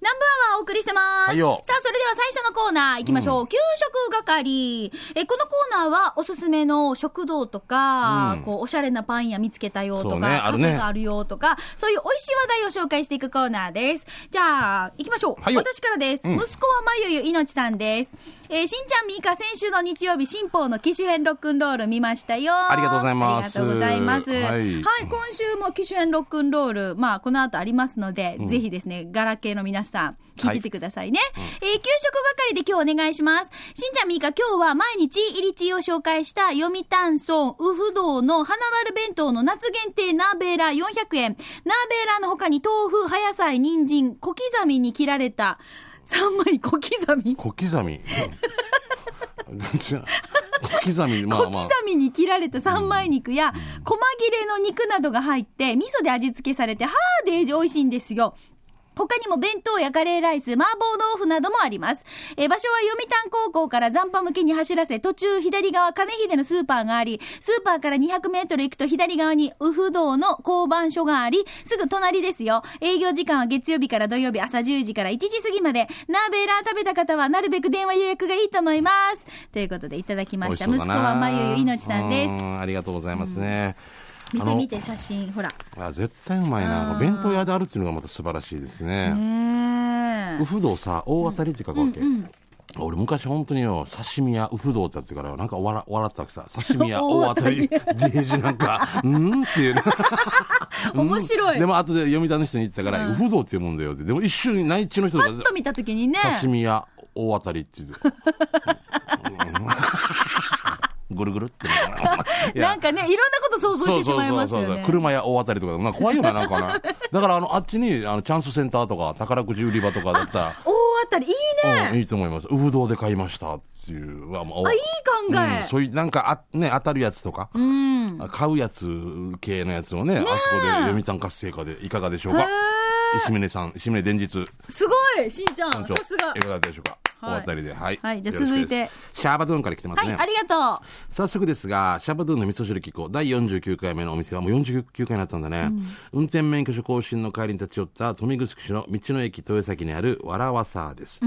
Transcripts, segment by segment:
南部アワーお送りしてます。はいよさあ、それでは最初のコーナー行きましょう。給食係。え、このコーナーはおすすめの食堂とか、うんこう、おしゃれなパン屋見つけたよとか、カフねあるねェがあるよとか、そういう美味しい話題を紹介していくコーナーです。じゃあ、行きましょう。はいよ私からです。うん息子はまゆゆいのちさんです。えーしんちゃんみーか先週の日曜日、新報の機種編ロックンロール見ましたよ。ありがとうございますありがとうございます。ははいい、今週も機種編ロックンロール、まあ、この後ありますので、ぜひですね、ガラケーの皆さん、聞いててくださいね。えー給食係で今日お願いします。しんちゃんみーか、今日は毎日入り地を紹介した読谷村ウフ堂の花丸弁当の夏限定ナーベーラー400円。ナーベーラーの他に豆腐、葉野菜、人参、小刻みに切られた3枚小刻み。小刻み。小刻み、まあ小まあ。刻みに切られた三枚肉や、細切れの肉などが入って、味噌で味付けされて、ハーデージ美味しいんですよ。他にも弁当やカレーライス、麻婆豆腐などもあります。えー場所は読谷高校から残波向けに走らせ、途中左側金秀のスーパーがあり、スーパーから200メートル行くと左側にウフ道の交番所があり、すぐ隣ですよ。営業時間は月曜日から土曜日朝10時から1時過ぎまで。ナーベーラー食べた方はなるべく電話予約がいいと思います。ということでいただきました。息子はまゆゆいのちさんですう。んありがとうございますね。あの見て見て写真、ほら。あ絶対うまいな。弁当屋であるっていうのがまた素晴らしいですね。ねウフドさ、大当たりって書くわけ。俺昔本当によ、刺身屋ウフドってやってからなんか笑笑ったわけさ。刺身屋 大当たり、デージなんか、うん？っていうね。面白いでも後で読谷の人に言ってたから、ウフドっていうもんだよって。でも一瞬に内地の人がパッと見たときにね。刺身屋大当たりって言う。うんぐるぐるって なんかね、いろんなこと想像してしまいますよね。車や大当たりとか、なんか怖いよな、なんかな。だから、あの、あっちに、あの、チャンスセンターとか、宝くじ売り場とかだったら、大当たり、いいね。うん、いいと思います。ウフ堂で買いましたっていう。あ、もうあ、いい考え。うん、そういう、なんか、あ、ね、当たるやつとか、うん。買うやつ系のやつをね、あそこで読谷活性化でいかがでしょうかへ石峰さん、石峰伝日、すごいしんちゃん、さすがい。かがでしょうか、はいお当たりで。はい。はいじゃあ続いて。シャーバドゥンから来てますね。はい、ありがと早速ですが、シャバドゥンの味噌汁機構第49回目のお店はもう49回になったんだね。運転免許証更新の帰りに立ち寄った富城市の道の駅豊崎にあるわらわさです、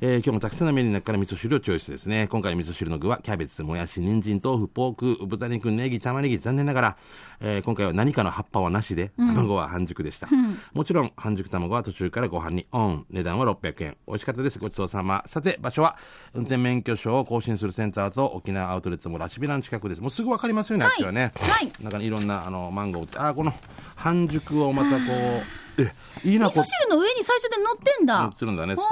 えー今日もたくさんのメニューの中から味噌汁をチョイスですね。今回の味噌汁の具はキャベツ、もやし、人参、豆腐、ポーク、豚肉、ネギ、玉ねぎ、残念ながら、えー今回は何かの葉っぱはなしで、卵は半熟でした。もちろん半熟卵は途中からご飯にオン。値段は600円。美味しかったです。ごちそうさま。さて、場所は運転免許証を更新するセンターと沖縄アウトレットもラシビラの近くです。もうすぐわかりますよね、あっちはね。はいなんかいろんなあのマンゴーあー、この半熟をまたこう、え、いいな、う。味噌汁の上に最初で乗ってんだ。つるんだね、少し。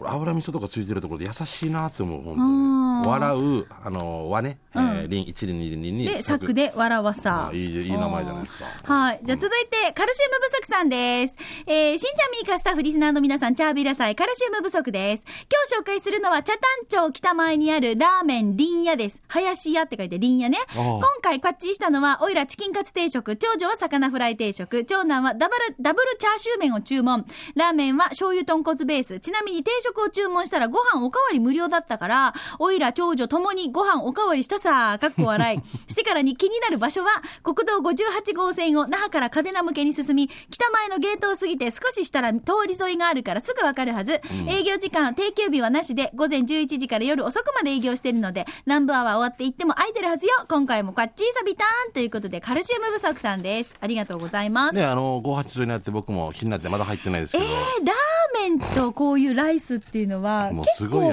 これ油味噌とかついてるところで優しいなって思う、本当うんに。笑う、あの、和ね、えー、輪、一輪、二輪、二。で、柵でわらわあさ。いい、いい名前じゃないですか。はい。じゃあ続いて、カルシウム不足さんです。えー、しんちゃんみーかスタッフリスナーの皆さん、チャービラサイ、カルシウム不足です。今日紹介するのは、茶炭町北前にあるラーメン林屋です。林屋って書いて林屋ね。今回パッチリしたのは、おいらチキンカツ定食、長女は魚フライ定食、長男はダブル、ダブルチャーシュー麺を注文。ラーメンは醤油豚骨ベース。ちなみに定食を注文したらご飯おかわり無料だったから、おいら長女ともにご飯おかわりしたさ、かっこ笑い。してからに気になる場所は、国道58号線を那覇から嘉手納向けに進み、北前のゲートを過ぎて少ししたら通り沿いがあるからすぐわかるはず。営業時間、定休日はなしで、午前11時から夜遅くまで営業してるので、南部アワー終わって行っても空いてるはずよ。今回もカッチーサビターンということで、カルシウム不足さんです。ありがとうございます。ね、あの、58沿いになって僕も気になってまだ入ってないですけえど。ー、ラーメンとこういうライスっていうのは、もう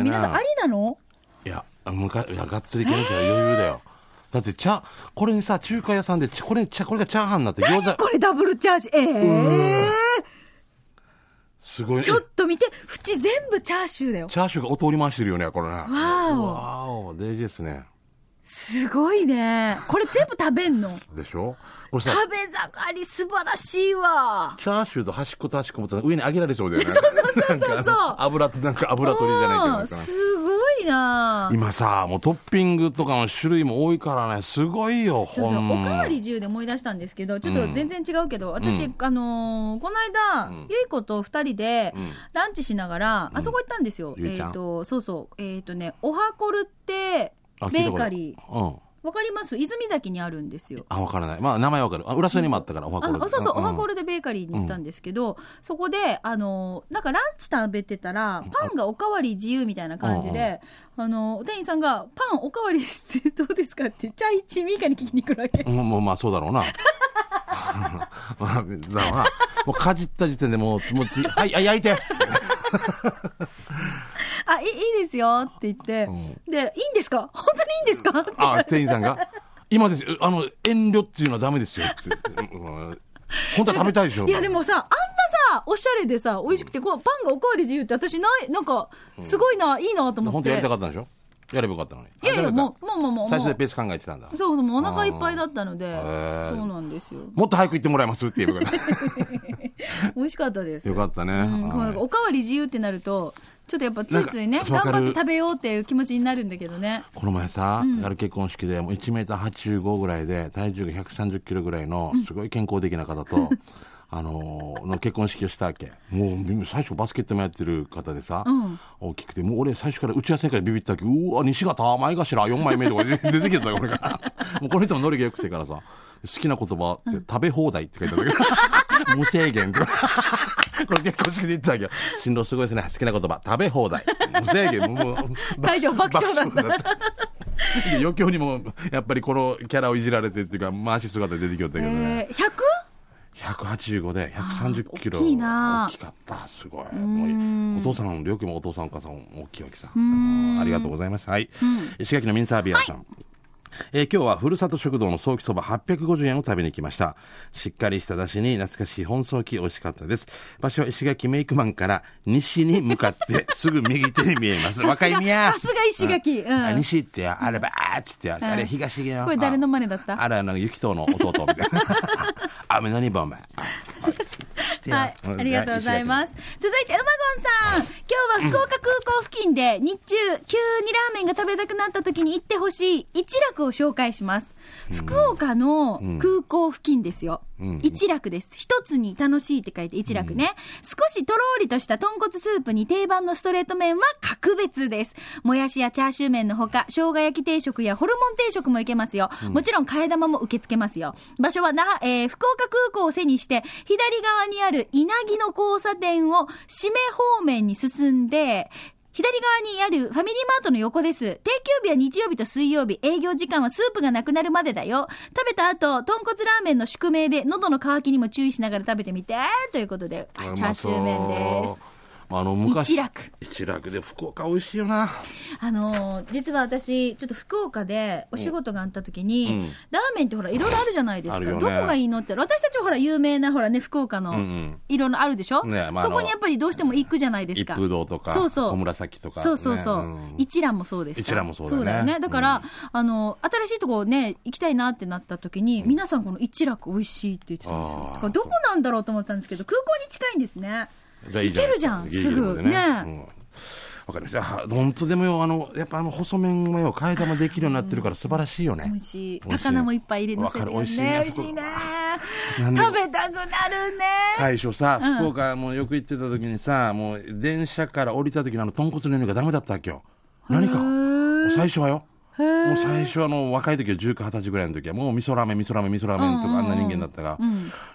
皆さんありなの？いや、むか、いや、がっつりいける人は余裕だよ。だって、茶、これにさ、中華屋さんで、ちこれ、茶、これがチャーハンになって餃子、これダブルチャージ？ええすごい。ちょっと見て、縁全部チャーシューだよ。チャーシューがお通り回してるよね、これね。わーおわお、デイジですね。すごいね。これ全部食べんの？でしょ？食べ盛り素晴らしいわ。チャーシューと端っこと端っこも上に上げられそうだよね。そうそうそうそう。油、なんか油取りじゃないけど。すごいな今さ、もうトッピングとかの種類も多いからね、すごいよ、そうそう、おかわり自由で思い出したんですけど、ちょっと全然違うけど、私、うんあのーこの間、んゆい子と二人でうんランチしながら、あそこ行ったんですよ。えっ、ゆいちゃんと、そうそう、えっ、とね、おはこるって、あベーカリー。ー。うん。わかります？泉崎にあるんですよ。あ、わからない。まあ、名前わかる。あ、浦添にもあったから、おはこあそうそう、おはこる。ールでベーカリーに行ったんですけど、そこで、あの、なんかランチ食べてたら、パンがおかわり自由みたいな感じで、あの、店員さんが、パンおかわりってどうですか？って、チャイチミーカに聞きに来るわけ。うん、もうまあ、そうだろうな。まあ、だろうな。もうかじった時点でもう、もう次、はい、あ焼いて。あ、いいいいですよって言って、で、いいんですか？本当にいいんですか？ってあ、店員さんが？今ですよ。あの、遠慮っていうのはダメですよ。ってうん本当は食べたいでしょ。いやでもさ、あんなさ、おしゃれでさ、美味しくて、このパンがおかわり自由って私ない、なんか、すごいな、いいなと思って。本当やりたかったんでしょ？やればよかったのに。いやいや、もう、もうもうもう。た最初でペース考えてたんだ。そうそう、もうお腹いっぱいだったので、ーそうなんですよ。もっと早く行ってもらえますって言えばよかっ 美味しかったです。た。よかったね。おかわり自由ってなると、ちょっとやっぱついついね、頑張って食べようっていう気持ちになるんだけどね。この前さ、やる結婚式でもう1メーター85ぐらいで体重が130キロぐらいのすごい健康的な方と、あのーの結婚式をしたわけ。もう最初バスケットもやってる方でさ、ん。大きくてもう俺最初から打ち合わせからビビったわけ。うわ西方前頭4枚目とかで 出てきたよ俺が。もうこの人もノリが良くてからさ好きな言葉って、食べ放題って書いてあるんだけ。ど無制限ってこれ結婚式で言ってたわけど 新郎すごいですね。好きな言葉。食べ放題。無制限。もう会場爆笑だった。爆笑だった。で余興にもやっぱりこのキャラをいじられてっていうか回し姿で出てきよったけどね、えー、100? 185で130キロ。大きいな。大きかった。すごい。もうお父さんの料金もお父さんお母さんも大きいわけさ。ありがとうございました。はい、石垣のミンサービアさん、えー今日はふるさと食堂のソーキそば850円を食べに来ました。しっかりした出汁に懐かしい本ソーキ美味しかったです。場所は石垣メイクマンから西に向かって すぐ右手に見えます。若いみや。さすが石垣うんあ西ってや、あればーっつってや、あれ東よ。これ誰の真似だった？ああれはなんか雪との弟みたいな。あ、めなにばお前。あはいしてやはい、ありがとうございます。続いて、うまごんさん。今日は福岡空港付近で日中、急にラーメンが食べたくなった時に行ってほしい一楽を紹介します。福岡の空港付近ですよ。ん一楽です。一つに楽しいって書いて一楽ね。少しとろーりとした豚骨スープに定番のストレート麺は格別です。もやしやチャーシュー麺のほか、生姜焼き定食やホルモン定食もいけますよ。もちろん替え玉も受け付けますよ。場所はな、えー福岡空港を背にして、左側にある稲城の交差点を締め方面に進んで、左側にあるファミリーマートの横です。定休日は日曜日と水曜日。営業時間はスープがなくなるまでだよ。食べた後、豚骨ラーメンの宿命で喉の渇きにも注意しながら食べてみて。ということで、はいチャーシュー麺です。あの昔一楽一楽で福岡美味しいよなあのー実は私、ちょっと福岡でお仕事があった時に、うんラーメンってほら、いろいろあるじゃないですか。ねどこがいいのって。私たちはほら、有名なほらね、福岡のうんうん、いろいろあるでしょ、ねまあそこにやっぱりどうしても行くじゃないです一か。風堂とかそうそう小紫とか、ね、そうそうそう。ん一蘭もそうでした。一蘭もそうだよねよね。だから、あの、新しいとこね、行きたいなってなった時に、皆さんこの一楽美味しいって言ってたんですよ。どこなんだろうと思ったんですけど、空港に近いんですね。いけるじゃん、すぐ。ねうんわかりました。は本当でもよ、あの、やっぱあの、細麺はよ、替え玉できるようになってるから素晴らしいよね。美味しい。高菜もいっぱい入れ乗せてるよね。わかる美味しいね美味しいね。食べたくなるね。最初さ、うん福岡もよく行ってた時にさ、もう電車から降りた時のあの豚骨の匂いがダメだったわけよ。何か？最初はよ。もう最初はあの若い時は19、20歳ぐらいの時はもう味噌ラーメン、味噌ラーメン、味噌ラーメンとかあんな人間だったが、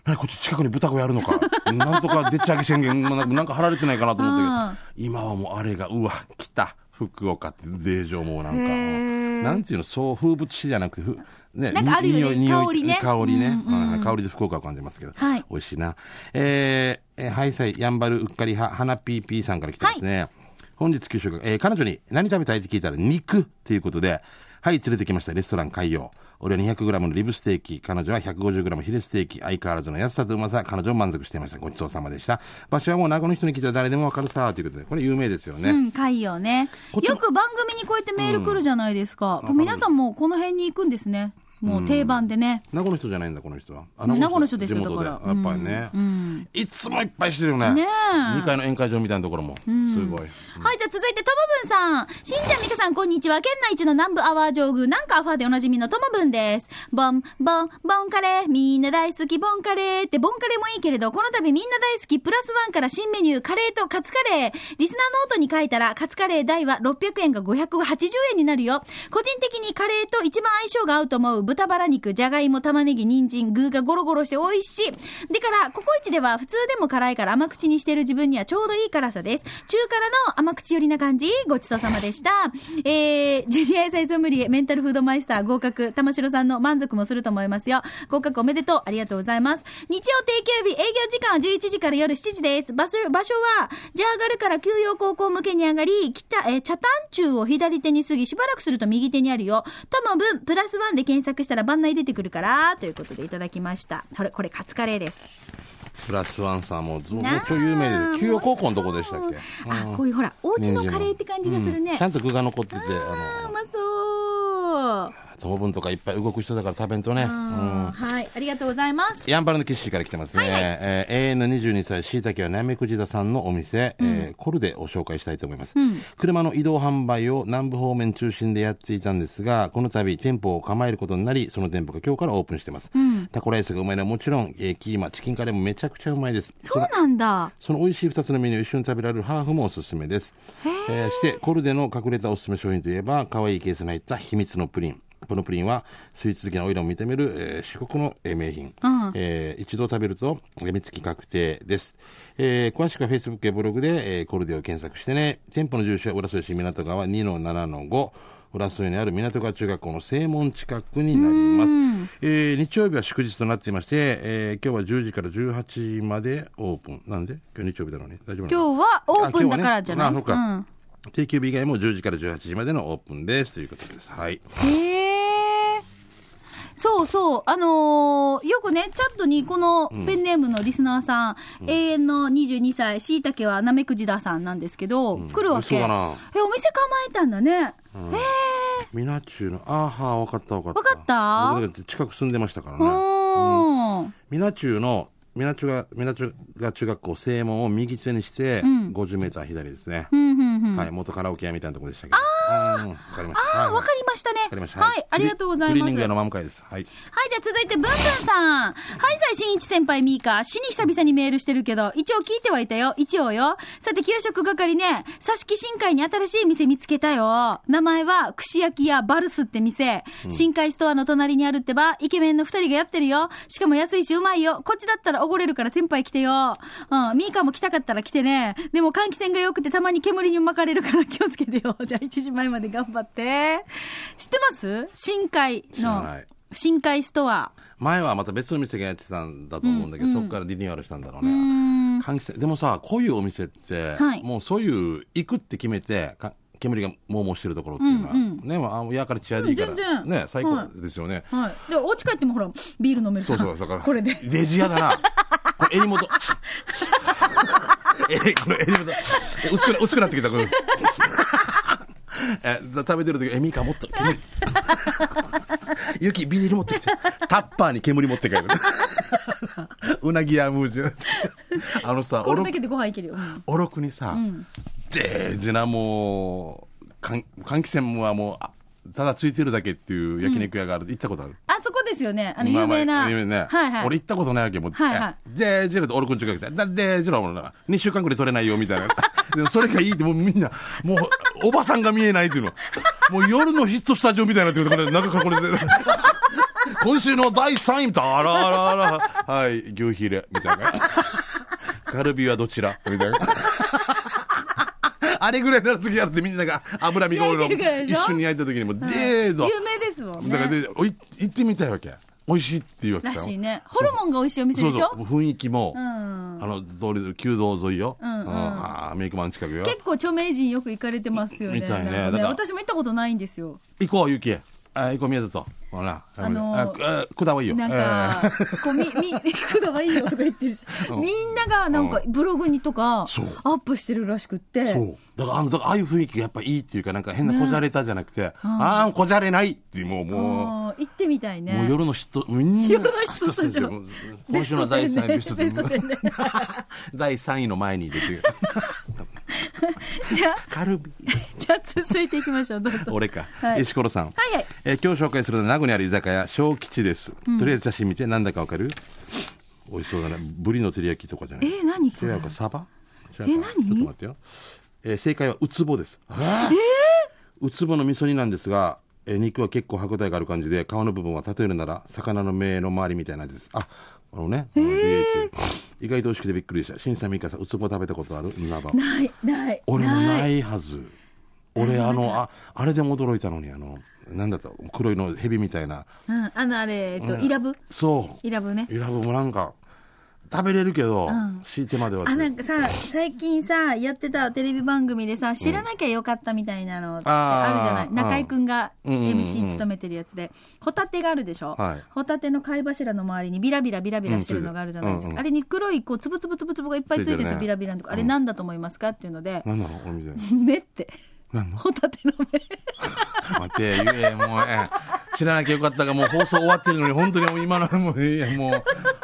何こっち近くに豚小屋あるのか。なんとかでっち上げ宣言もなんか貼られてないかなと思ったけど、今はもうあれが、うわ、来た。福岡ってデージョもうなんか、なんていうの、そう風物詩じゃなくて、ふね、なんかあるよねに匂い香りね香りね、香りで福岡を感じますけど、はい美味しいな。えー、えーハイサイ、やんばるうっかりは、はなぴーぴーさんから来てますね。本日給食、えー彼女に何食べたいって聞いたら肉ということで、はい、連れてきました。レストラン海洋。俺は 200g のリブステーキ、彼女は 150g ヒレステーキ、相変わらずの安さとうまさ、彼女も満足していました。ごちそうさまでした。場所はもう名護の人に聞いたら誰でもわかるさ、ということで、これ有名ですよね。うん、海洋ね。よく番組にこうやってメール来るじゃないですか。うん皆さんもこの辺に行くんですね。もう定番でね。名護の人じゃないんだ、この人は。あ名護の人ですよ地元でだからやっぱりね、うんいつもいっぱいしてるよね。ねえ2階の宴会場みたいなところも。すごい。はい、じゃあ続いて、ともぶんさん。しんちゃん、みかさん、こんにちは。県内一の南部アワー上宮、なんかアファーでおなじみのともぶんです。ボン、ボン、ボンカレー、みんな大好き、ボンカレーって、ボンカレーもいいけれど、この度みんな大好き、プラスワンから新メニュー、カレーとカツカレー。リスナーノートに書いたら、カツカレー代は600円が580円になるよ。個人的にカレーと一番相性が合うと思う豚バラ肉、じゃがいも、玉ねぎ、人参、具がゴロゴロして美味しい。でから、ココイチでは普通でも辛いから甘口にしてる自分にはちょうどいい辛さです。中辛の甘口寄りな感じごちそうさまでした。えー、ジュニア野菜ソムリエ、メンタルフードマイスター合格、玉城さんの満足もすると思いますよ。合格おめでとう。ありがとうございます。日曜定休日、営業時間は11時から夜7時です。場所、場所は、ジャーガルから休養高校向けに上がり、北、えー、茶炭中を左手に過ぎ、しばらくすると右手にあるよ。ともぶん、プラスワンで検索したら番内出てくるから、ということでいただきました。これ、これ、カツカレーです。プラスワンさんも、もうなあちょ有名で、休養高校のとこでしたっけ？あ、こういうほら、お家のカレーって感じがするね。うんちゃんと具が残ってて、あーあうまそう。の、友分とかいっぱい動く人だから食べんとね。ううんんはい、ありがとうございます。ヤンバルのキッシーから来てますね。はいはいえー永遠の22歳、しいたけはなめくじ座さんのお店、えーコルでを紹介したいと思います、ん車の移動販売を南部方面中心でやっていたんですが、この度店舗を構えることになり、その店舗が今日からオープンしてます。んタコライスがうまいのはもちろん、えーキーマ、チキンカレーもめちゃくちゃうまいです。そうなんだ。その美味しい2つのメニューを一緒に食べられるハーフもおすすめです。えーして、コルデの隠れたおすすめ商品といえば、可愛いケースに入った秘密のプリン。このプリンは、スイーツ好きなオイラも認める、えー四国のえー名品。うんえー一度食べると、やみつき確定です。えー詳しくは Facebook やブログで、えーコルデを検索してね。店舗の住所は浦添市港川2-7-5。浦添にある港川中学校の正門近くになります。えー日曜日は祝日となっていまして、えー今日は10時から18時までオープン。なんで？今日日曜日なのに大丈夫今日はオープンだからじゃない？あそうかうん定休日以外も10時から18時までのオープンですということです。はい。へえ。そうそう。あのーよくね、チャットにこのペンネームのリスナーさん、永遠の22歳、しいたけはなめくじださんなんですけど、来るわけ。そうだなえ、お店構えたんだね。へえ。みなちゅうの、あーはー、わかったわかった。わかった？僕近く住んでましたからうね。ーん。みなちゅうの、みなちゅうが、みなちゅうが中学校正門を右手にして、ん50メーター左ですね。ふんふんふん。はい、元カラオケ屋みたいなところでしたけど。ああ、わかりました。ああ、はいわかりましたね。わかりました。はい、ありがとうございます。クリーニング屋のです。はい。はい、じゃあ続いて、ブンブンさん。はい、さい、新一先輩ミーカ。死に久々にメールしてるけど、一応聞いてはいたよ。一応よ。さて、給食係ね、佐敷新海に新しい店見つけたよ。名前は、串焼き屋バルスって店。新海ストアの隣にあるってば、イケメンの二人がやってるよ。しかも安いしうまいよ。こっちだったらおごれるから先輩来てよ。うん、ミーカも来たかったら来てね。でも換気扇が良くてたまに煙に巻巻かれるから気をつけてよ。じゃあ1時前まで頑張って。知ってます新海の知らない。新海ストア。前はまた別の店がやってたんだと思うんだけど、うんうんそこからリニューアルしたんだろううーね。ん。換気扇でもさ、こういうお店って、はいもうそういう、行くって決めて、か煙がもうもうしてるところっていうのは、うんうんね、まあ、やから血やでいいから、うんね、最高ですよね。はい。はいで、お家帰ってもほら、ビール飲めるさそうそう、だから、これで。デジ屋だな。これ襟元。え、この襟元。え薄くな、薄くなってきた、これ。え、だ食べてる時、え、ミカもっと煙。雪、ビニール持ってきて。タッパーに煙持って帰る。うなぎやムージュ。あのさ、おろこれだけでご飯いけるよ。うんおろくにさ、デージなもう、換換気扇はもうあ、ただついてるだけっていう焼肉屋がある、行ったことある？あそこですよね。あの、まあまあ有名な。有名ね。はいはい。俺行ったことないわけもう。はいはいで、ジェルと俺くんちが来て、だで、ジェルはもうな、2週間くらい取れないよ、みたいな。でもそれがいいって、もうみんな、もう、おばさんが見えないっていうの。もう夜のヒットスタジオみたいになってくる。これ、なんかこれで。今週の第3位、あらあらあら。はい、牛ヒレ、みたいな。カルビはどちら？みたいな。あれぐらいの次やるってみんなが脂身が多いの一緒に焼いた時にもう、でーぞ。有名ですもんだからね。で、おい行ってみたいわけ。美味しいっていうわけらさしいね。ホルモンが美味しいお店でしょ？そうそう。雰囲気も、うん。あの、通り、旧道沿いよ。うんうんああメイクマン近くよ。結構著名人よく行かれてますよね。みたいねなんかだから私も行ったことないんですよ。行こう、ゆき。あ、エコ宮里。ほら。あのーあ、くだはいいよ。なんか、こうみ、み、くだはいいよとか言ってるし、みんながなんかブログにとか、アップしてるらしくって。そう。だから、あの、だからああいう雰囲気がやっぱいいっていうか、なんか変なこじゃれたじゃなくて、ああ、こじゃれないっていう、もう、もあー行ってみたいね。もう夜の人、みんな、夜の人スタジオも今週の第3位ベストベストテンね第3位の前に出てる。じゃあ、カルビ。じゃあ続いていきましょう。どうぞ。俺か。はい石ころさん。はいはいえー今日紹介するのは名護にある居酒屋、小吉です。とりあえず写真見て、なんだかわかる？美味しそうだね。ブリの照り焼きとかじゃない？えー、何これ？違うか、サバ？違うか何？ちょっと待ってよ。えー正解はウツボです。ウツボの味噌煮なんですが、えー肉は結構歯ごたえがある感じで、皮の部分は例えるなら、魚の目の周りみたいな味です。あ、あのね。意外と美味しくてびっくりした。新さん、ミカさん、ウツボ食べたことある？ナバ。ない、ない。俺もないいはず。俺、あの、あ、あれでも驚いたのに、あの、なんだった？黒いの蛇みたいな。うん、あの、あれ、えっと、イラブ？そう。イラブね。イラブもなんか、食べれるけど、ん。敷いてまでは。あ、なんかさ、最近さ、やってたテレビ番組でさ、知らなきゃよかったみたいなのってあるじゃない？中居くんが MC 務めてるやつで、ホタテがあるでしょ？はい。ホタテの貝柱の周りにビラビラビラビラしてるのがあるじゃないですか。あれに黒い、こう、つぶつぶつぶつぶがいっぱいついてるんでビラビラのとこ。あれなんだと思いますか？っていうので、なんなのお店。目って。ホタテの目。待って、言え、もう、ええ。知らなきゃよかったが、もう放送終わってるのに、本当にもう今の、もう、いや、もう、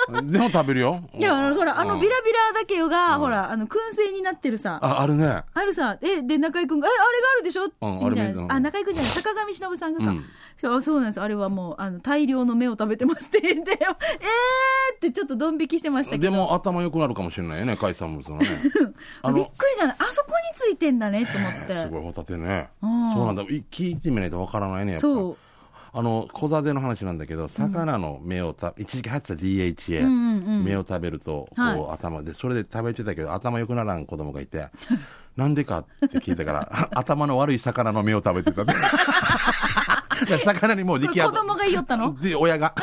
でも食べるよ。いや、ほら、あのうんビラビラだけが、ほら、あの、燻製になってるさ、あ、あるね。あるさ、え、で、中居くんが、え、あれがあるでしょ？みたいなあ中居くんじゃない、坂上忍さんがか。うんそうそうなんです。あれはもう、あの、大量の芽を食べてますって言って、えーってちょっとドン引きしてましたけど。でも頭良くなるかもしれないよね、海産物のね。あびっくりじゃない？あそこについてんだねって思って。えーすごいホタテね。うんそうなんだ。い聞いてみないとわからないね、やっぱ。そう。あの、小ザデの話なんだけど、魚の目をた、一時期流行ってた DHA、うんうんうん。目を食べると、こう、はい。頭で、それで食べてたけど、頭良くならん子供がいて、なんでかって聞いたから、頭の悪い魚の目を食べてた 魚にもう力これ子供が言いよったの？で親が。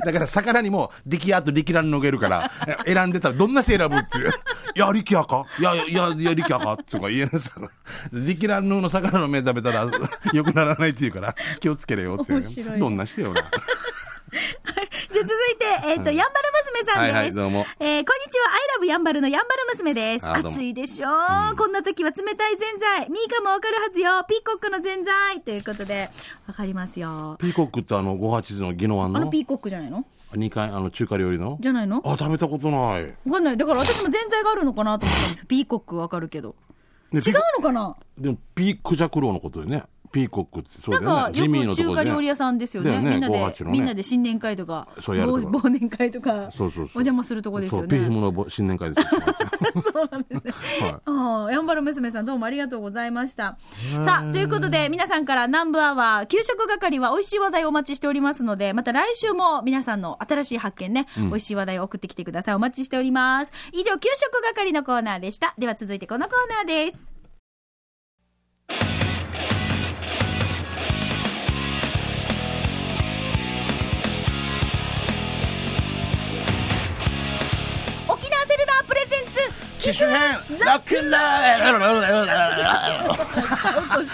だから魚にも力也と力乱のげるから、選んでたらどんな選ぶっていう。いや、力也か？いや、いや、いや、力也か？とか言えないさ。力乱の魚の目食べたら 良くならないって言うから、気をつけれよって。いねどんなしてよな。じゃあ続いて、えっ、と、やんばる娘さんです。はいはいどうもえーこんにちは、アイラブやんばるのやんばる娘です。暑いでしょう、こんな時は冷たいぜんざい。ミーカもわかるはずよ。ピーコックのぜんざい。ということで、わかりますよ。ピーコックってあの、58の宜野湾の？あのピーコックじゃないの？2階、あの、中華料理の？じゃないの？あ、食べたことない。ねわかんない。だから私もぜんざいがあるのかなと思ったんですよ。ピーコックわかるけど。違うのかな？でも、ピークジャクローのことでね。ピーコックってそうだよね。ジミーのとこで、ね。中華料理屋さんですよね。ねみんなで、58のねみんなで新年会とか、そう忘忘年会とか、そうそうそう。お邪魔するとこですよそう、ピームのぼ新年会ですよ。そうなんですね。はああ、やんばる娘さんどうもありがとうございました。さあ、ということで皆さんから南部アワー、給食係は美味しい話題をお待ちしておりますので、また来週も皆さんの新しい発見ね、美味しい話題を送ってきてください。お待ちしております。以上、給食係のコーナーでした。では続いてこのコーナーです。機種編ロックンロール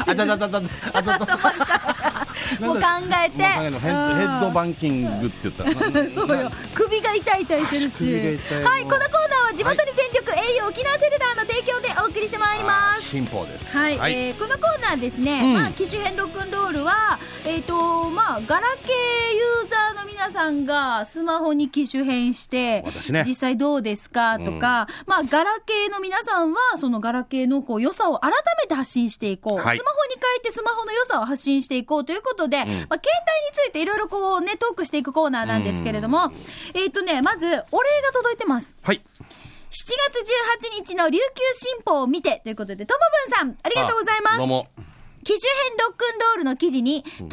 あたたたたあたたもう考えてヘッドヘッドバンキングって言ったらそうよ首が痛い痛いしてるし首が痛いはいこのコーナー地元に全力、au 沖縄セルラーの提供でお送りしてまいります。新法です。はい、えーこのコーナーですね、うん。まあ、機種編ロックンロールは、えっ、と、まあ、ガラケーユーザーの皆さんがスマホに機種変して、実際どうですか？とか、まあ、ガラケーの皆さんは、そのガラケーのこう良さを改めて発信していこう。はい。スマホに変えてスマホの良さを発信していこう。ということで、まあ、携帯についていろいろこうね、トークしていくコーナーなんですけれども、えっ、とね、まず、お礼が届いてます。はい7月18日の琉球新報を見てということで、ともぶんさん、ありがとうございます。どうも。機種編ロックンロールの記事に、ともぶん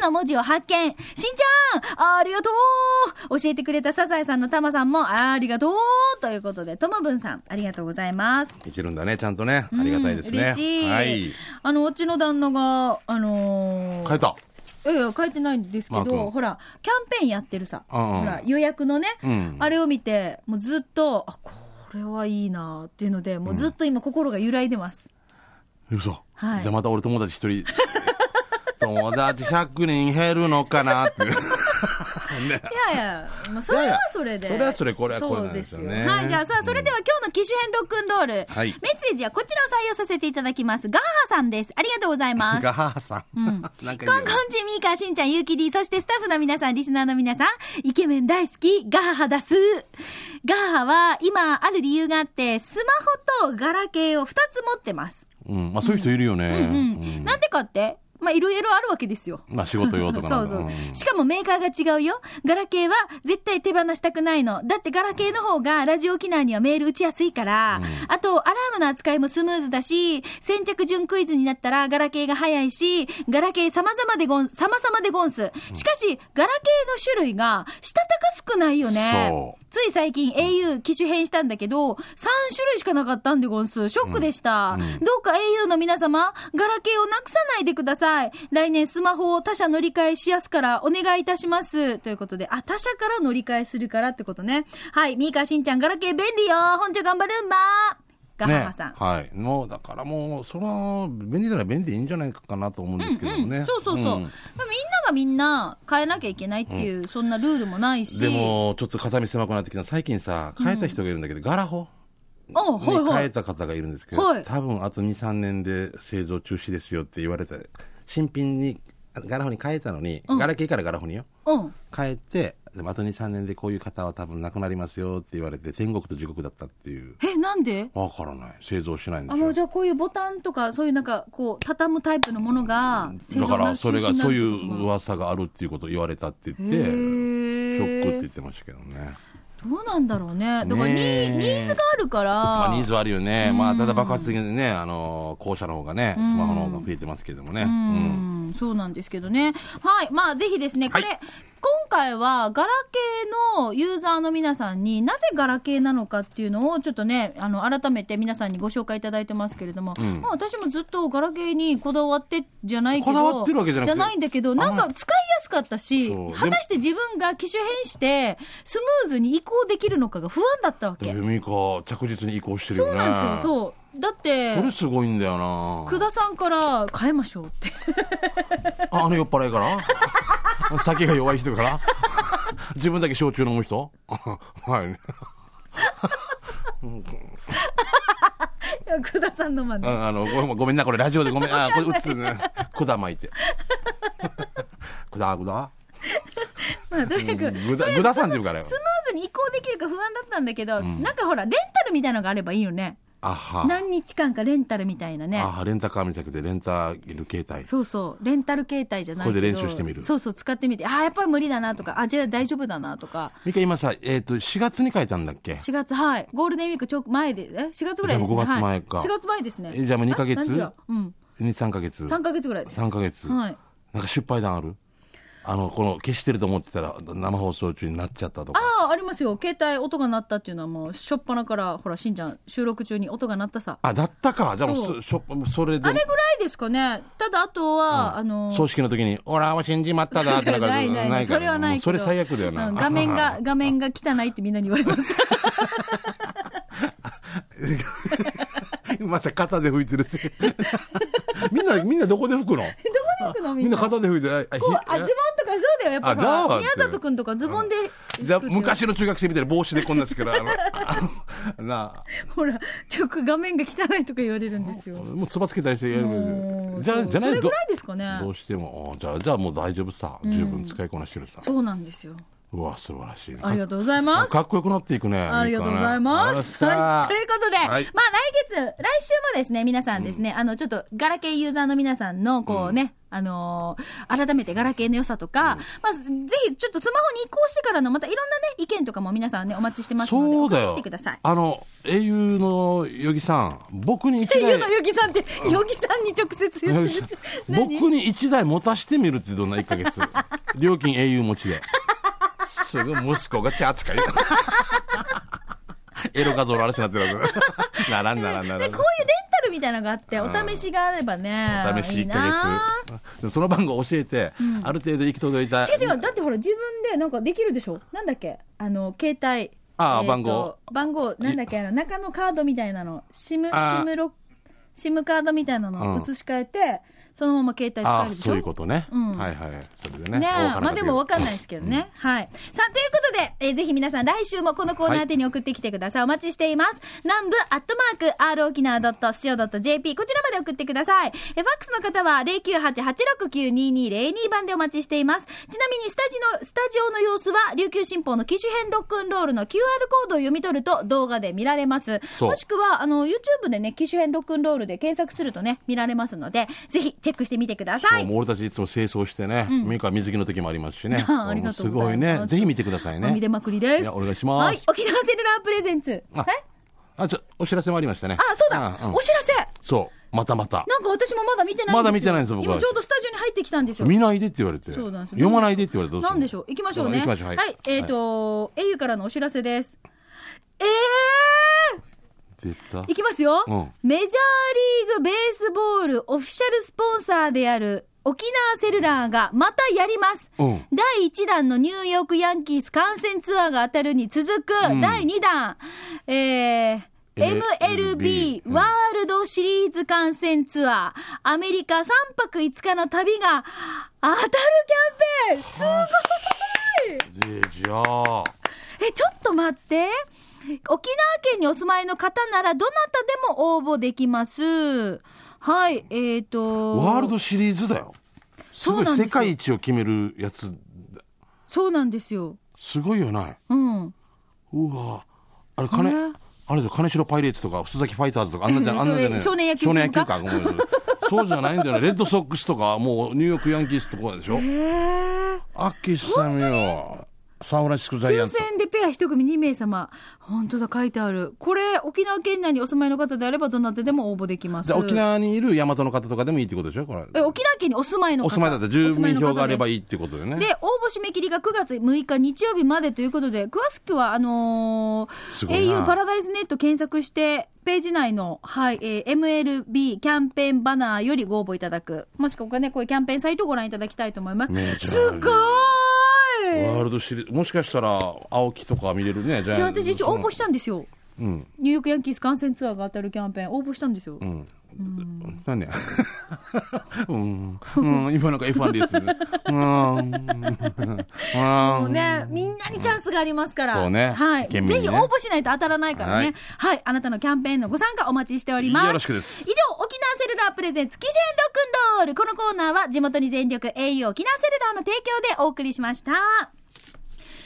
の文字を発見。しんちゃん、ありがとう。教えてくれたサザエさんのたまさんも、ありがとう。ということで、ともぶんさん、ありがとうございます。いけるんだねちゃんとね。ありがたいですね。うん嬉しい。はい。あの、うちの旦那が、あのー、変えた。いやいや、書いてないんですけど、クほら、キャンペーンやってるさ。ほら、予約のね、うん。あれを見て、もうずっと、あ、これはいいなっていうので、もうずっと今心が揺らいでます。嘘はいじゃあまた俺友達一人友達100人減るのかなっていう。ねいやいや、まあ、それはそれで。いやいやそれはそれこれはこれなんですよねはい、じゃあさあ、それでは今日の機種編ロックンロール。はいメッセージはこちらを採用させていただきます。ガーハさんです。ありがとうございます。ガハハさん。なんかコンコンチ、ミーカー、しんちゃん、ゆうき D、そしてスタッフの皆さん、リスナーの皆さん、イケメン大好き、ガーハだす。ガーハは、今、ある理由があって、スマホとガラケーを2つ持ってます。うん、まあそういう人いるよね。うん。うんなんでかって？まあ、いろいろあるわけですよ。まあ仕事用とかな そうそう。しかもメーカーが違うよ。ガラケーは絶対手放したくないの。だってガラケーの方がラジオ機内にはメール打ちやすいから。あと、アラームの扱いもスムーズだし、先着順クイズになったらガラケーが早いし、ガラケー様々でゴン、様々でゴンス。しかし、ガラケーの種類がしたたか少ないよね。つい最近 au 機種変したんだけど、3種類しかなかったんでゴンス。ショックでした。どうか au の皆様、ガラケーをなくさないでください。来年スマホを他社乗り換えしやすからお願いいたします。ということで、あ、他社から乗り換えするからってことね。はい、ミーカーしんちゃん、ガラケー便利よ。本庁頑張るんばガハハさん。ね、はい。もう、だからもう、その、便利なら便利でいいんじゃないかなと思うんですけどもね。うん、そうそうそう、んでもみんながみんな変えなきゃいけないっていう、そんなルールもないし。でも、ちょっと肩身狭くなってきた。最近さ、変えた人がいるんだけど、ガラホにはい。変えた方がいるんですけど、はい多分あと2、3年で製造中止ですよって言われて、新品にガラホに変えたのに、うんガラケーからガラホによ。うん。変えて、でもあと2、3年でこういう方は多分なくなりますよって言われて、天国と地獄だったっていう。え、なんで？わからない。製造しないんであ、しょもうじゃあこういうボタンとか、そういうなんか、こう、畳むタイプのものが、製造だからそれがそういう噂があるっていうことを言われたって言って、へシーョックって言ってましたけどね。どうなんだろうね。だからニ,、ーズがあるから。まあニーズはあるよね。まあただ爆発的にね、あの、校舎の方がね、スマホの方が増えてますけどもね。ううんん、そうなんですけどね。はい。まあ、ぜひですね、これ、はい今回は、ガラケーのユーザーの皆さんになぜガラケーなのかっていうのを、ちょっとね、あの、改めて皆さんにご紹介いただいてますけれども、んまあ、私もずっとガラケーにこだわってじゃないけど、こだわってるわけじゃなくてないんだけど、なんか使いやすかったし果たして自分が機種変して、スムーズに移行できるのかが不安だったわけ。由美香、着実に移行してるよね。そうなんですよ、そう。だって、それすごいんだよな。久田さんから変えましょうって。ああの酔っ払いから？酒が弱い人から？自分だけ焼酎飲む人？はい。久田さんの真似。ああのごめんごめんな、これラジオでごめん。あこれ映ってるね。管巻いて。管管まあ、とにかく、ぐだ、ぐださんって言うからよス。ムーズに移行できるか不安だったんだけど、なんかほら、レンタルみたいなのがあればいいよね。何日間かレンタルみたいなね。あは、レンタカーみたくて、レンタル携帯。そうそう、レンタル携帯じゃない。これで練習してみるそうそう、使ってみて、ああ、やっぱり無理だなとか、あ、じゃあ大丈夫だなとか。ミカ今さ、えっ、と、4月に書いたんだっけ？4月、はい。ゴールデンウィークちょ前で、え ?4 月ぐらいですね。じゃあもう5月前かはい、4月前ですね。えじゃあもう2ヶ月？うん。2、3ヶ月。3ヶ月ぐらいです。3ヶ月。はい。なんか失敗談ある？あの、この、消してると思ってたら、生放送中になっちゃったとか。ああ、ありますよ。携帯音が鳴ったっていうのはもう、しょっぱなから、ほら、しんちゃん、収録中に音が鳴ったさ。あ、だったか。じゃあもそううそ、それで。あれぐらいですかね。ただ、あとは、あのー葬式の時に、俺は死んじまっただってな ないないない。からそれはないけど。それ最悪だよな。うん画面が、画面が汚いってみんなに言われます。また肩で拭いてるし。みんな、みんなどこで拭くの？どこで行くのみみんな。肩で拭いて、あこう、あ、ズボンとかそうだよ。やっぱほら、宮里くんとかズボンで。じゃあ昔の中学生みたいな帽子でこんなんですから、あの、なあ、ほら、ちょっと画面が汚いとか言われるんですよ。もうつばつけたりしてやる。じゃじゃないどそれぐらいですかねどうしても、あじゃあ、じゃあもう大丈夫さ。十分使いこなしてるさ。そうなんですよ。うわ、素晴らしい。ありがとうございます。かっこよくなっていくね。ありがとうございます。はい。ということで、はいまあ来月、来週もですね、皆さんですね、あの、ちょっと、ガラケーユーザーの皆さんの、こうね、あのー改めてガラケーの良さとか、まあ、ぜひ、ちょっとスマホに移行してからの、またいろんなね、意見とかも皆さんね、お待ちしてますので、そうだよ送ってください。。あの、英雄のヨギさん、僕に一台っていうの、、ヨギさんって、ヨギさんに直接言って僕に一台持たしてみるってどんな1ヶ月？料金英雄持ちで。すぐ息子が手扱い。エロ画像の話になってるわけ ならんならんならん。でこういうレンタルみたいなのがあって、お試しがあればね。お試し1いいなヶ月。でその番号教えて、ある程度行き届いた。違う違う。だってほら、自分でなんかできるでしょ？なんだっけ？あの、携帯。ああ番号番号、なんだっけ？あの、中のカードみたいなの。シム、シムロシムカードみたいなのをうん移し替えて、そのまま携帯使えるでしょ？そういうことね。うんはいはい。それでね。ねまあでも分かんないですけどね。はい。さあ、ということで、えーぜひ皆さん来週もこのコーナー宛てに送ってきてください。お待ちしています。南部アットマーク、r 沖縄 .co.jp、こちらまで送ってください。え、ファックスの方は098-869-2202番でお待ちしています。ちなみにスタジオ、スタジオの様子は、琉球新報の機種編ロックンロールの QR コードを読み取ると動画で見られます。そうもしくは、あの、YouTube でね、機種編ロックンロールで検索するとね、見られますので、ぜひチェックしてみてください。もう俺たちいつも清掃してね、三河水着の時もありますしね。ありがとうございますすごいね。ぜひ見てくださいね。見出まくりです。お願いしますはい、沖縄セルラープレゼンツ。え？ああ、ちょ、お知らせもありましたね。あ、そうだ、お知らせそう。またまた。なんか私もまだ見てない。まだ見てないんですよ僕は今ちょうどスタジオに入ってきたんですよ。見ないでって言われて。そうなんですよ読まないでって言われてどうするなんでしょう？行きましょうね。行きましょう。はい。えっ、と、au からのお知らせです。えー出た。いきますよ、うん。メジャーリーグベースボールオフィシャルスポンサーである沖縄セルラーがまたやります。うん。第1弾のニューヨークヤンキース観戦ツアーが当たるに続くうん。第2弾、えー MLB ワールドシリーズ観戦ツアー、アメリカ3泊5日の旅が当たるキャンペーン。すごい。でじゃあ。え、ちょっと待って。沖縄県にお住まいの方ならどなたでも応募できます。はい、えっ、と。ワールドシリーズだよ。すごいそうなんですよ世界一を決めるやつ。そうなんですよ。すごいよね。うん。うわ。あれ、金、ねあれだよ、金城パイレーツとか、須崎ファイターズとか、あんなじゃ、うんあんなじゃね少年野球かそうじゃないんだよね。レッドソックスとか、もうニューヨークヤンキースとかでしょ。へえ。アッキーさんよ。サンフランシスコジャイア抽ンツ。選でペア一組2名様。本当だ、書いてある。これ、沖縄県内にお住まいの方であれば、どなたでも応募できます。で沖縄にいる大和の方とかでもいいってことでしょ？これ。え沖縄県にお住まいの方。お住まいだったら住民票があればいいいってことでね。で、応募締め切りが9月6日日曜日までということで、詳しくは、あのー、au パラダイスネット検索して、ページ内の、はい、えー MLB キャンペーンバナーよりご応募いただく。もしくはね、こういうキャンペーンサイトをご覧いただきたいと思います。すごーいワールドシリーズ、もしかしたら、青木とか見れるね、じゃあ私一応応募したんですよ。うん。ニューヨークヤンキース観戦ツアーが当たるキャンペーン、応募したんですよ。うん。なんで うん。うん。今なんか F1 レース。うん。もうね、みんなにチャンスがありますから。そうねはい。ねぜひ応募しないと当たらないからね。ははいい。あなたのキャンペーンのご参加お待ちしております。よろしくです以上、沖縄セルラープレゼンツ、機種編ロックンロール。このコーナーは地元に全力 au 沖縄セルラーの提供でお送りしました。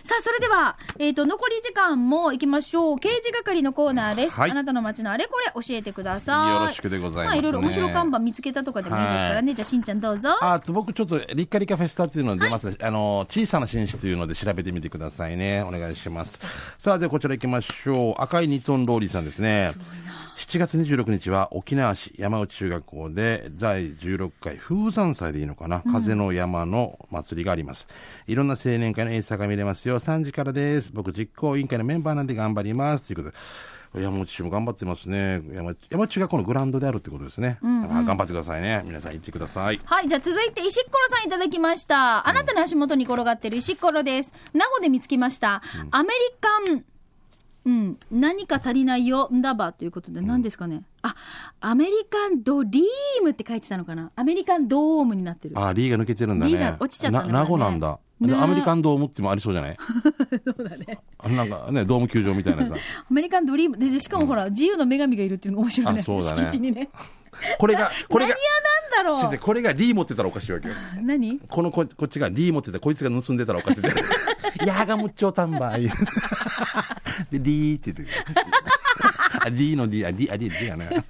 さあ、それでは、えっ、と、残り時間も行きましょう。刑事係のコーナーです。はいあなたの街のあれこれ教えてください。よろしくでございますねまあ、いろいろ面白看板見つけたとかでもいいですからね。じゃあ、しんちゃんどうぞ。あと僕ちょっとリッカリカフェスタっていうの出ます、あの小さな紳士というので調べてみてくださいねお願いしますさあではこちら行きましょう赤いニトンローリーさんですね7月26日は沖縄市山内中学校で第16回風山祭でいいのかな、風の山の祭りがあります。いろんな青年会の演奏が見れますよ。3時からです。僕実行委員会のメンバーなんで頑張ります。ということで山内市も頑張ってますね。山山内中学校のグラウンドであるってことですね、あ頑張ってくださいね。皆さん行ってください。はい、じゃあ続いて石っころさんいただきました。あなたの足元に転がってる石っころです。名護で見つけました。アメリカン、うん、何か足りないよ、んだばということで、何ですかね。あ、アメリカンドリームって書いてたのかなアメリカンドームになってる。あ、リーが抜けてるんだね。リーが落ちちゃったねな名護なんだ。でねアメリカンドームってもありそうじゃない？そうだね。あなんかね、ドーム球場みたいなさ。アメリカンドリーム。で、しかもほら、自由の女神がいるっていうのが面白いね。あそうだね敷地にね。これが、これが、何やなんだろ違うこれがリー持ってたらおかしいわけよ。う。何？このここっちがリー持ってて、こいつが盗んでたらおかしいで。やがむっちょたんばい。で、リーって言ってる。あ、リーのリー、あ、リー、あ、リー、リーやね。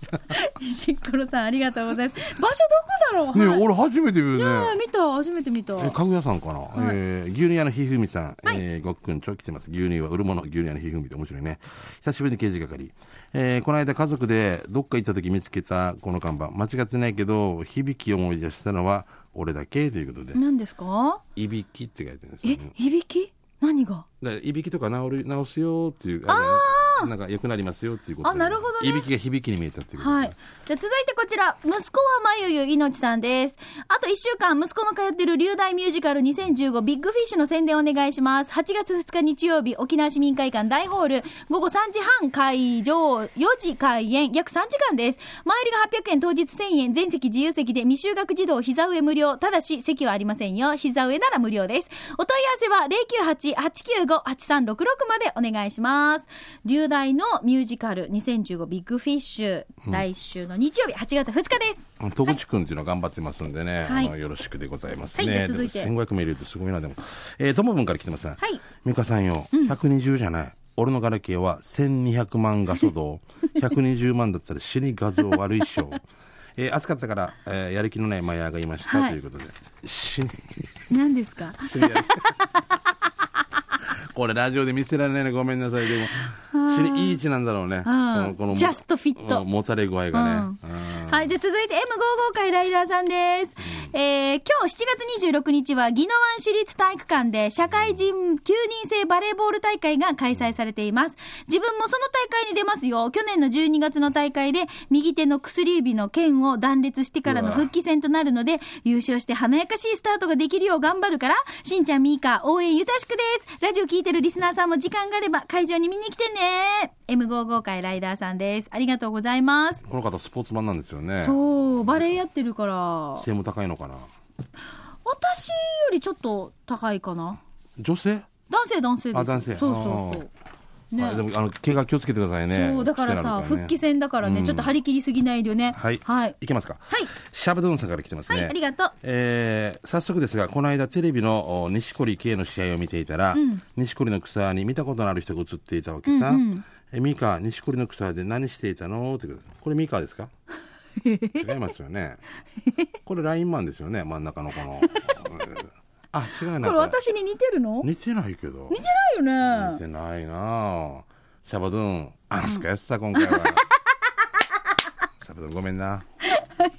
石っころさん、ありがとうございます。場所どこだろう？ねはい俺初めて見るね。あ見た、初めて見た。え、家具屋さんかな、えー牛乳屋のひふみさん、えーごっくんちょ来てます。牛乳は売るもの、牛乳屋のひふみって面白いね。久しぶりに刑事係。えーこの間家族でどっか行った時見つけたこの看板。間違ってないけど、響きを思い出したのは俺だけということで、何ですか？いびきって書いてるんですよえね。、いびき？何が？だいびきとか治る、治すよっていう。ああなんか良くなりますよっていうことであなるほどねいびきが響きに見えたっていうことではい。じゃあ続いてこちら、息子はまゆゆいのちさんです。あと1週間、息子の通ってる流大ミュージカル2015ビッグフィッシュの宣伝お願いします。8月2日日曜日、沖縄市民会館大ホール、午後3時半会場、4時開演、約3時間です。前売りが800円、当日1000円、全席自由席で未就学児童膝上無料。ただし、席はありませんよ。膝上なら無料です。お問い合わせは098-895-8366までお願いします。流大のミュージカル2015ビッグフィッシュ、来週の日曜日8月2日です。戸口君っていうのは頑張ってますんでね、はいあのよろしくでございますね。あ続いてでも1500名入れるとすごいな、でも。えー、ともぶんから来てますね。はい美香さんよ、120じゃない。俺のガラケーは1200万画素度。120万だったら死に画像悪いっしょ。えー、暑かったから、えーやる気のないマヤがいました、はいということで。死に、何ですか？これラジオで見せられないのごめんなさい。でも、死にいい位置なんだろうね。このこのジャストフィットうんもたれ具合がね。うんはい。じゃあ続いて M55 回ライダーさんです。えー、今日7月26日は、宜野湾市立体育館で社会人9人制バレーボール大会が開催されています。自分もその大会に出ますよ。去年の12月の大会で、右手の薬指の剣を断裂してからの復帰戦となるので、優勝して華やかしいスタートができるよう頑張るから、しんちゃんみーか応援ゆたしくです。ラジオ聞いてるリスナーさんも時間があれば会場に見に来てね。M55 回ライダーさんです。ありがとうございます。この方スポーツマンなんですよね。そう、バレエやってるから、背も高いのかな。私よりちょっと高いかな。女性？男性、男性です。あ男性そうそうそう。ねあでもあの怪我気をつけてくださいね。そう、だからさ、癖になる復帰戦だからね、うんちょっと張り切りすぎないでね。はい。はい。いけますか。はい。シャブドゥンさんから来てますね。はい、ありがとう。えー早速ですが、この間テレビのお錦織圭の試合を見ていたら、錦織の草に見たことのある人が映っていたわけさ。うんうんえミカ、錦織の草で何していたの？ってことこれミカですか？違いますよね。これラインマンですよね、真ん中のこの。うんあ、違うな。これ私に似てるの？似て似てないけど。ないよね。似てないなあシャバドゥン、あんすかやつさ、今回は。シャバドゥン、ごめんな。はい、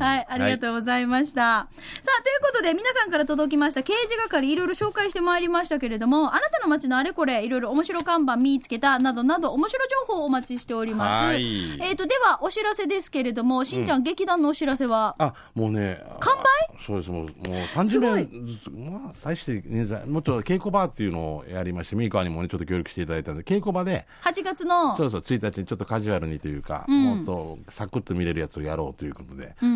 ありがとうございました。さあ、ということで、皆さんから届きました刑事係、いろいろ紹介してまいりましたけれども、あなたの街のあれこれ、いろいろ面白看板見つけた、などなど、面白情報をお待ちしております。はいえっ、と、では、お知らせですけれども、しんちゃん、劇団のお知らせは、あ、もうね。完売？あそうです、もう、もう30年ずつ、まあ、最して、ね、もっと稽古場っていうのをやりまして、ミーカーにもね、ちょっと協力していただいたんで、稽古場で、8月の、そうそう、1日にちょっとカジュアルにというか、んもっとサクッと見れるやつをやろうということで、うん。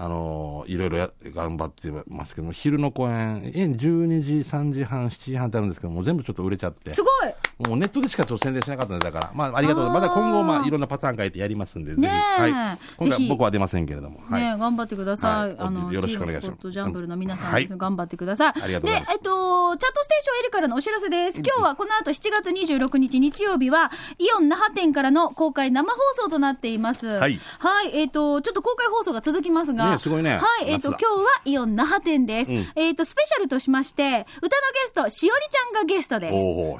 あのーいろいろや頑張ってますけども、昼の公演、え12時、3時半、7時半ってあるんですけども、全部ちょっと売れちゃって。すごいもうネットでしかちょっと宣伝しなかったんで、だから、まあ、ありがとうまだ今後、まあ、いろんなパターン変えてやりますんで、ぜひ。はい。今回僕は出ませんけれども。はい。ね頑張ってください。はいあの、よろしくお願いしますジャンブルの皆さんはい頑張ってください。ありがとうございますで、えっと、チャットステーション L からのお知らせです。今日はこの後7月26日日曜日は、イオン那覇店からの公開生放送となっています。はいはい、えっと、ちょっと公開放送が続きますが。ねすごいねはい、えっと、夏だ今日はイオン那覇店です。うんえっと、スペシャルとしまして、歌のゲスト、しおりちゃんがゲストで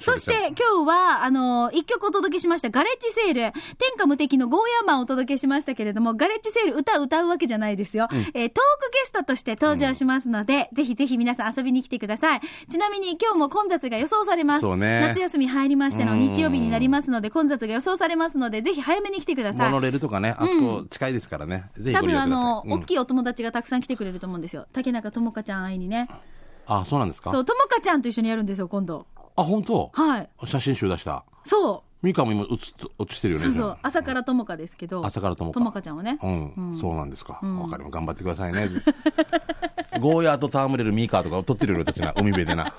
す。そして、今日は、あの、一曲お届けしました、ガレッジセール、天下無敵のゴーヤーマンをお届けしましたけれども、ガレッジセール歌歌うわけじゃないですよ。えートークゲストとして登場しますので、ぜひぜひ皆さん遊びに来てください。ちなみに今日も混雑が予想されます。ね夏休み入りましてのうん日曜日になりますので、混雑が予想されますので、ぜひ早めに来てくださいモノ。レールとかね、あそこ近いですからね。ぜひ多。分あの、うん大きいお友達がたくさん来てくれると思うんですよ。竹中智香ちゃん会いにね。あ、そうなんですか？そう、智香ちゃんと一緒にやるんですよ、今度。あ、本当？はい。写真集出した。そう。ミカも今映っ落ちてるよね。そうそう。朝から智香ですけど。朝から智香智香ちゃんはね。うん、そうなんですか。わ、かります。頑張ってくださいね。ゴーヤーと戯れるミーカーとかを撮ってるよ、俺たちな、海辺でな。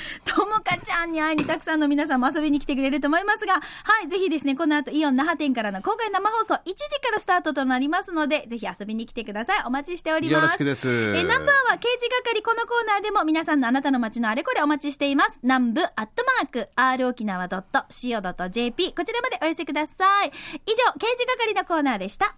ともかちゃんに会いにたくさんの皆さんも遊びに来てくれると思いますが、はい、ぜひですね、この後イオン那覇店からの公開生放送1時からスタートとなりますので、ぜひ遊びに来てください。お待ちしております。よろしくですえ、ナンバーは刑事係このコーナーでも皆さんのあなたの街のあれこれお待ちしています。南部アットマーク、r 沖縄 .co.jp こちらまでお寄せください。以上、刑事係のコーナーでした。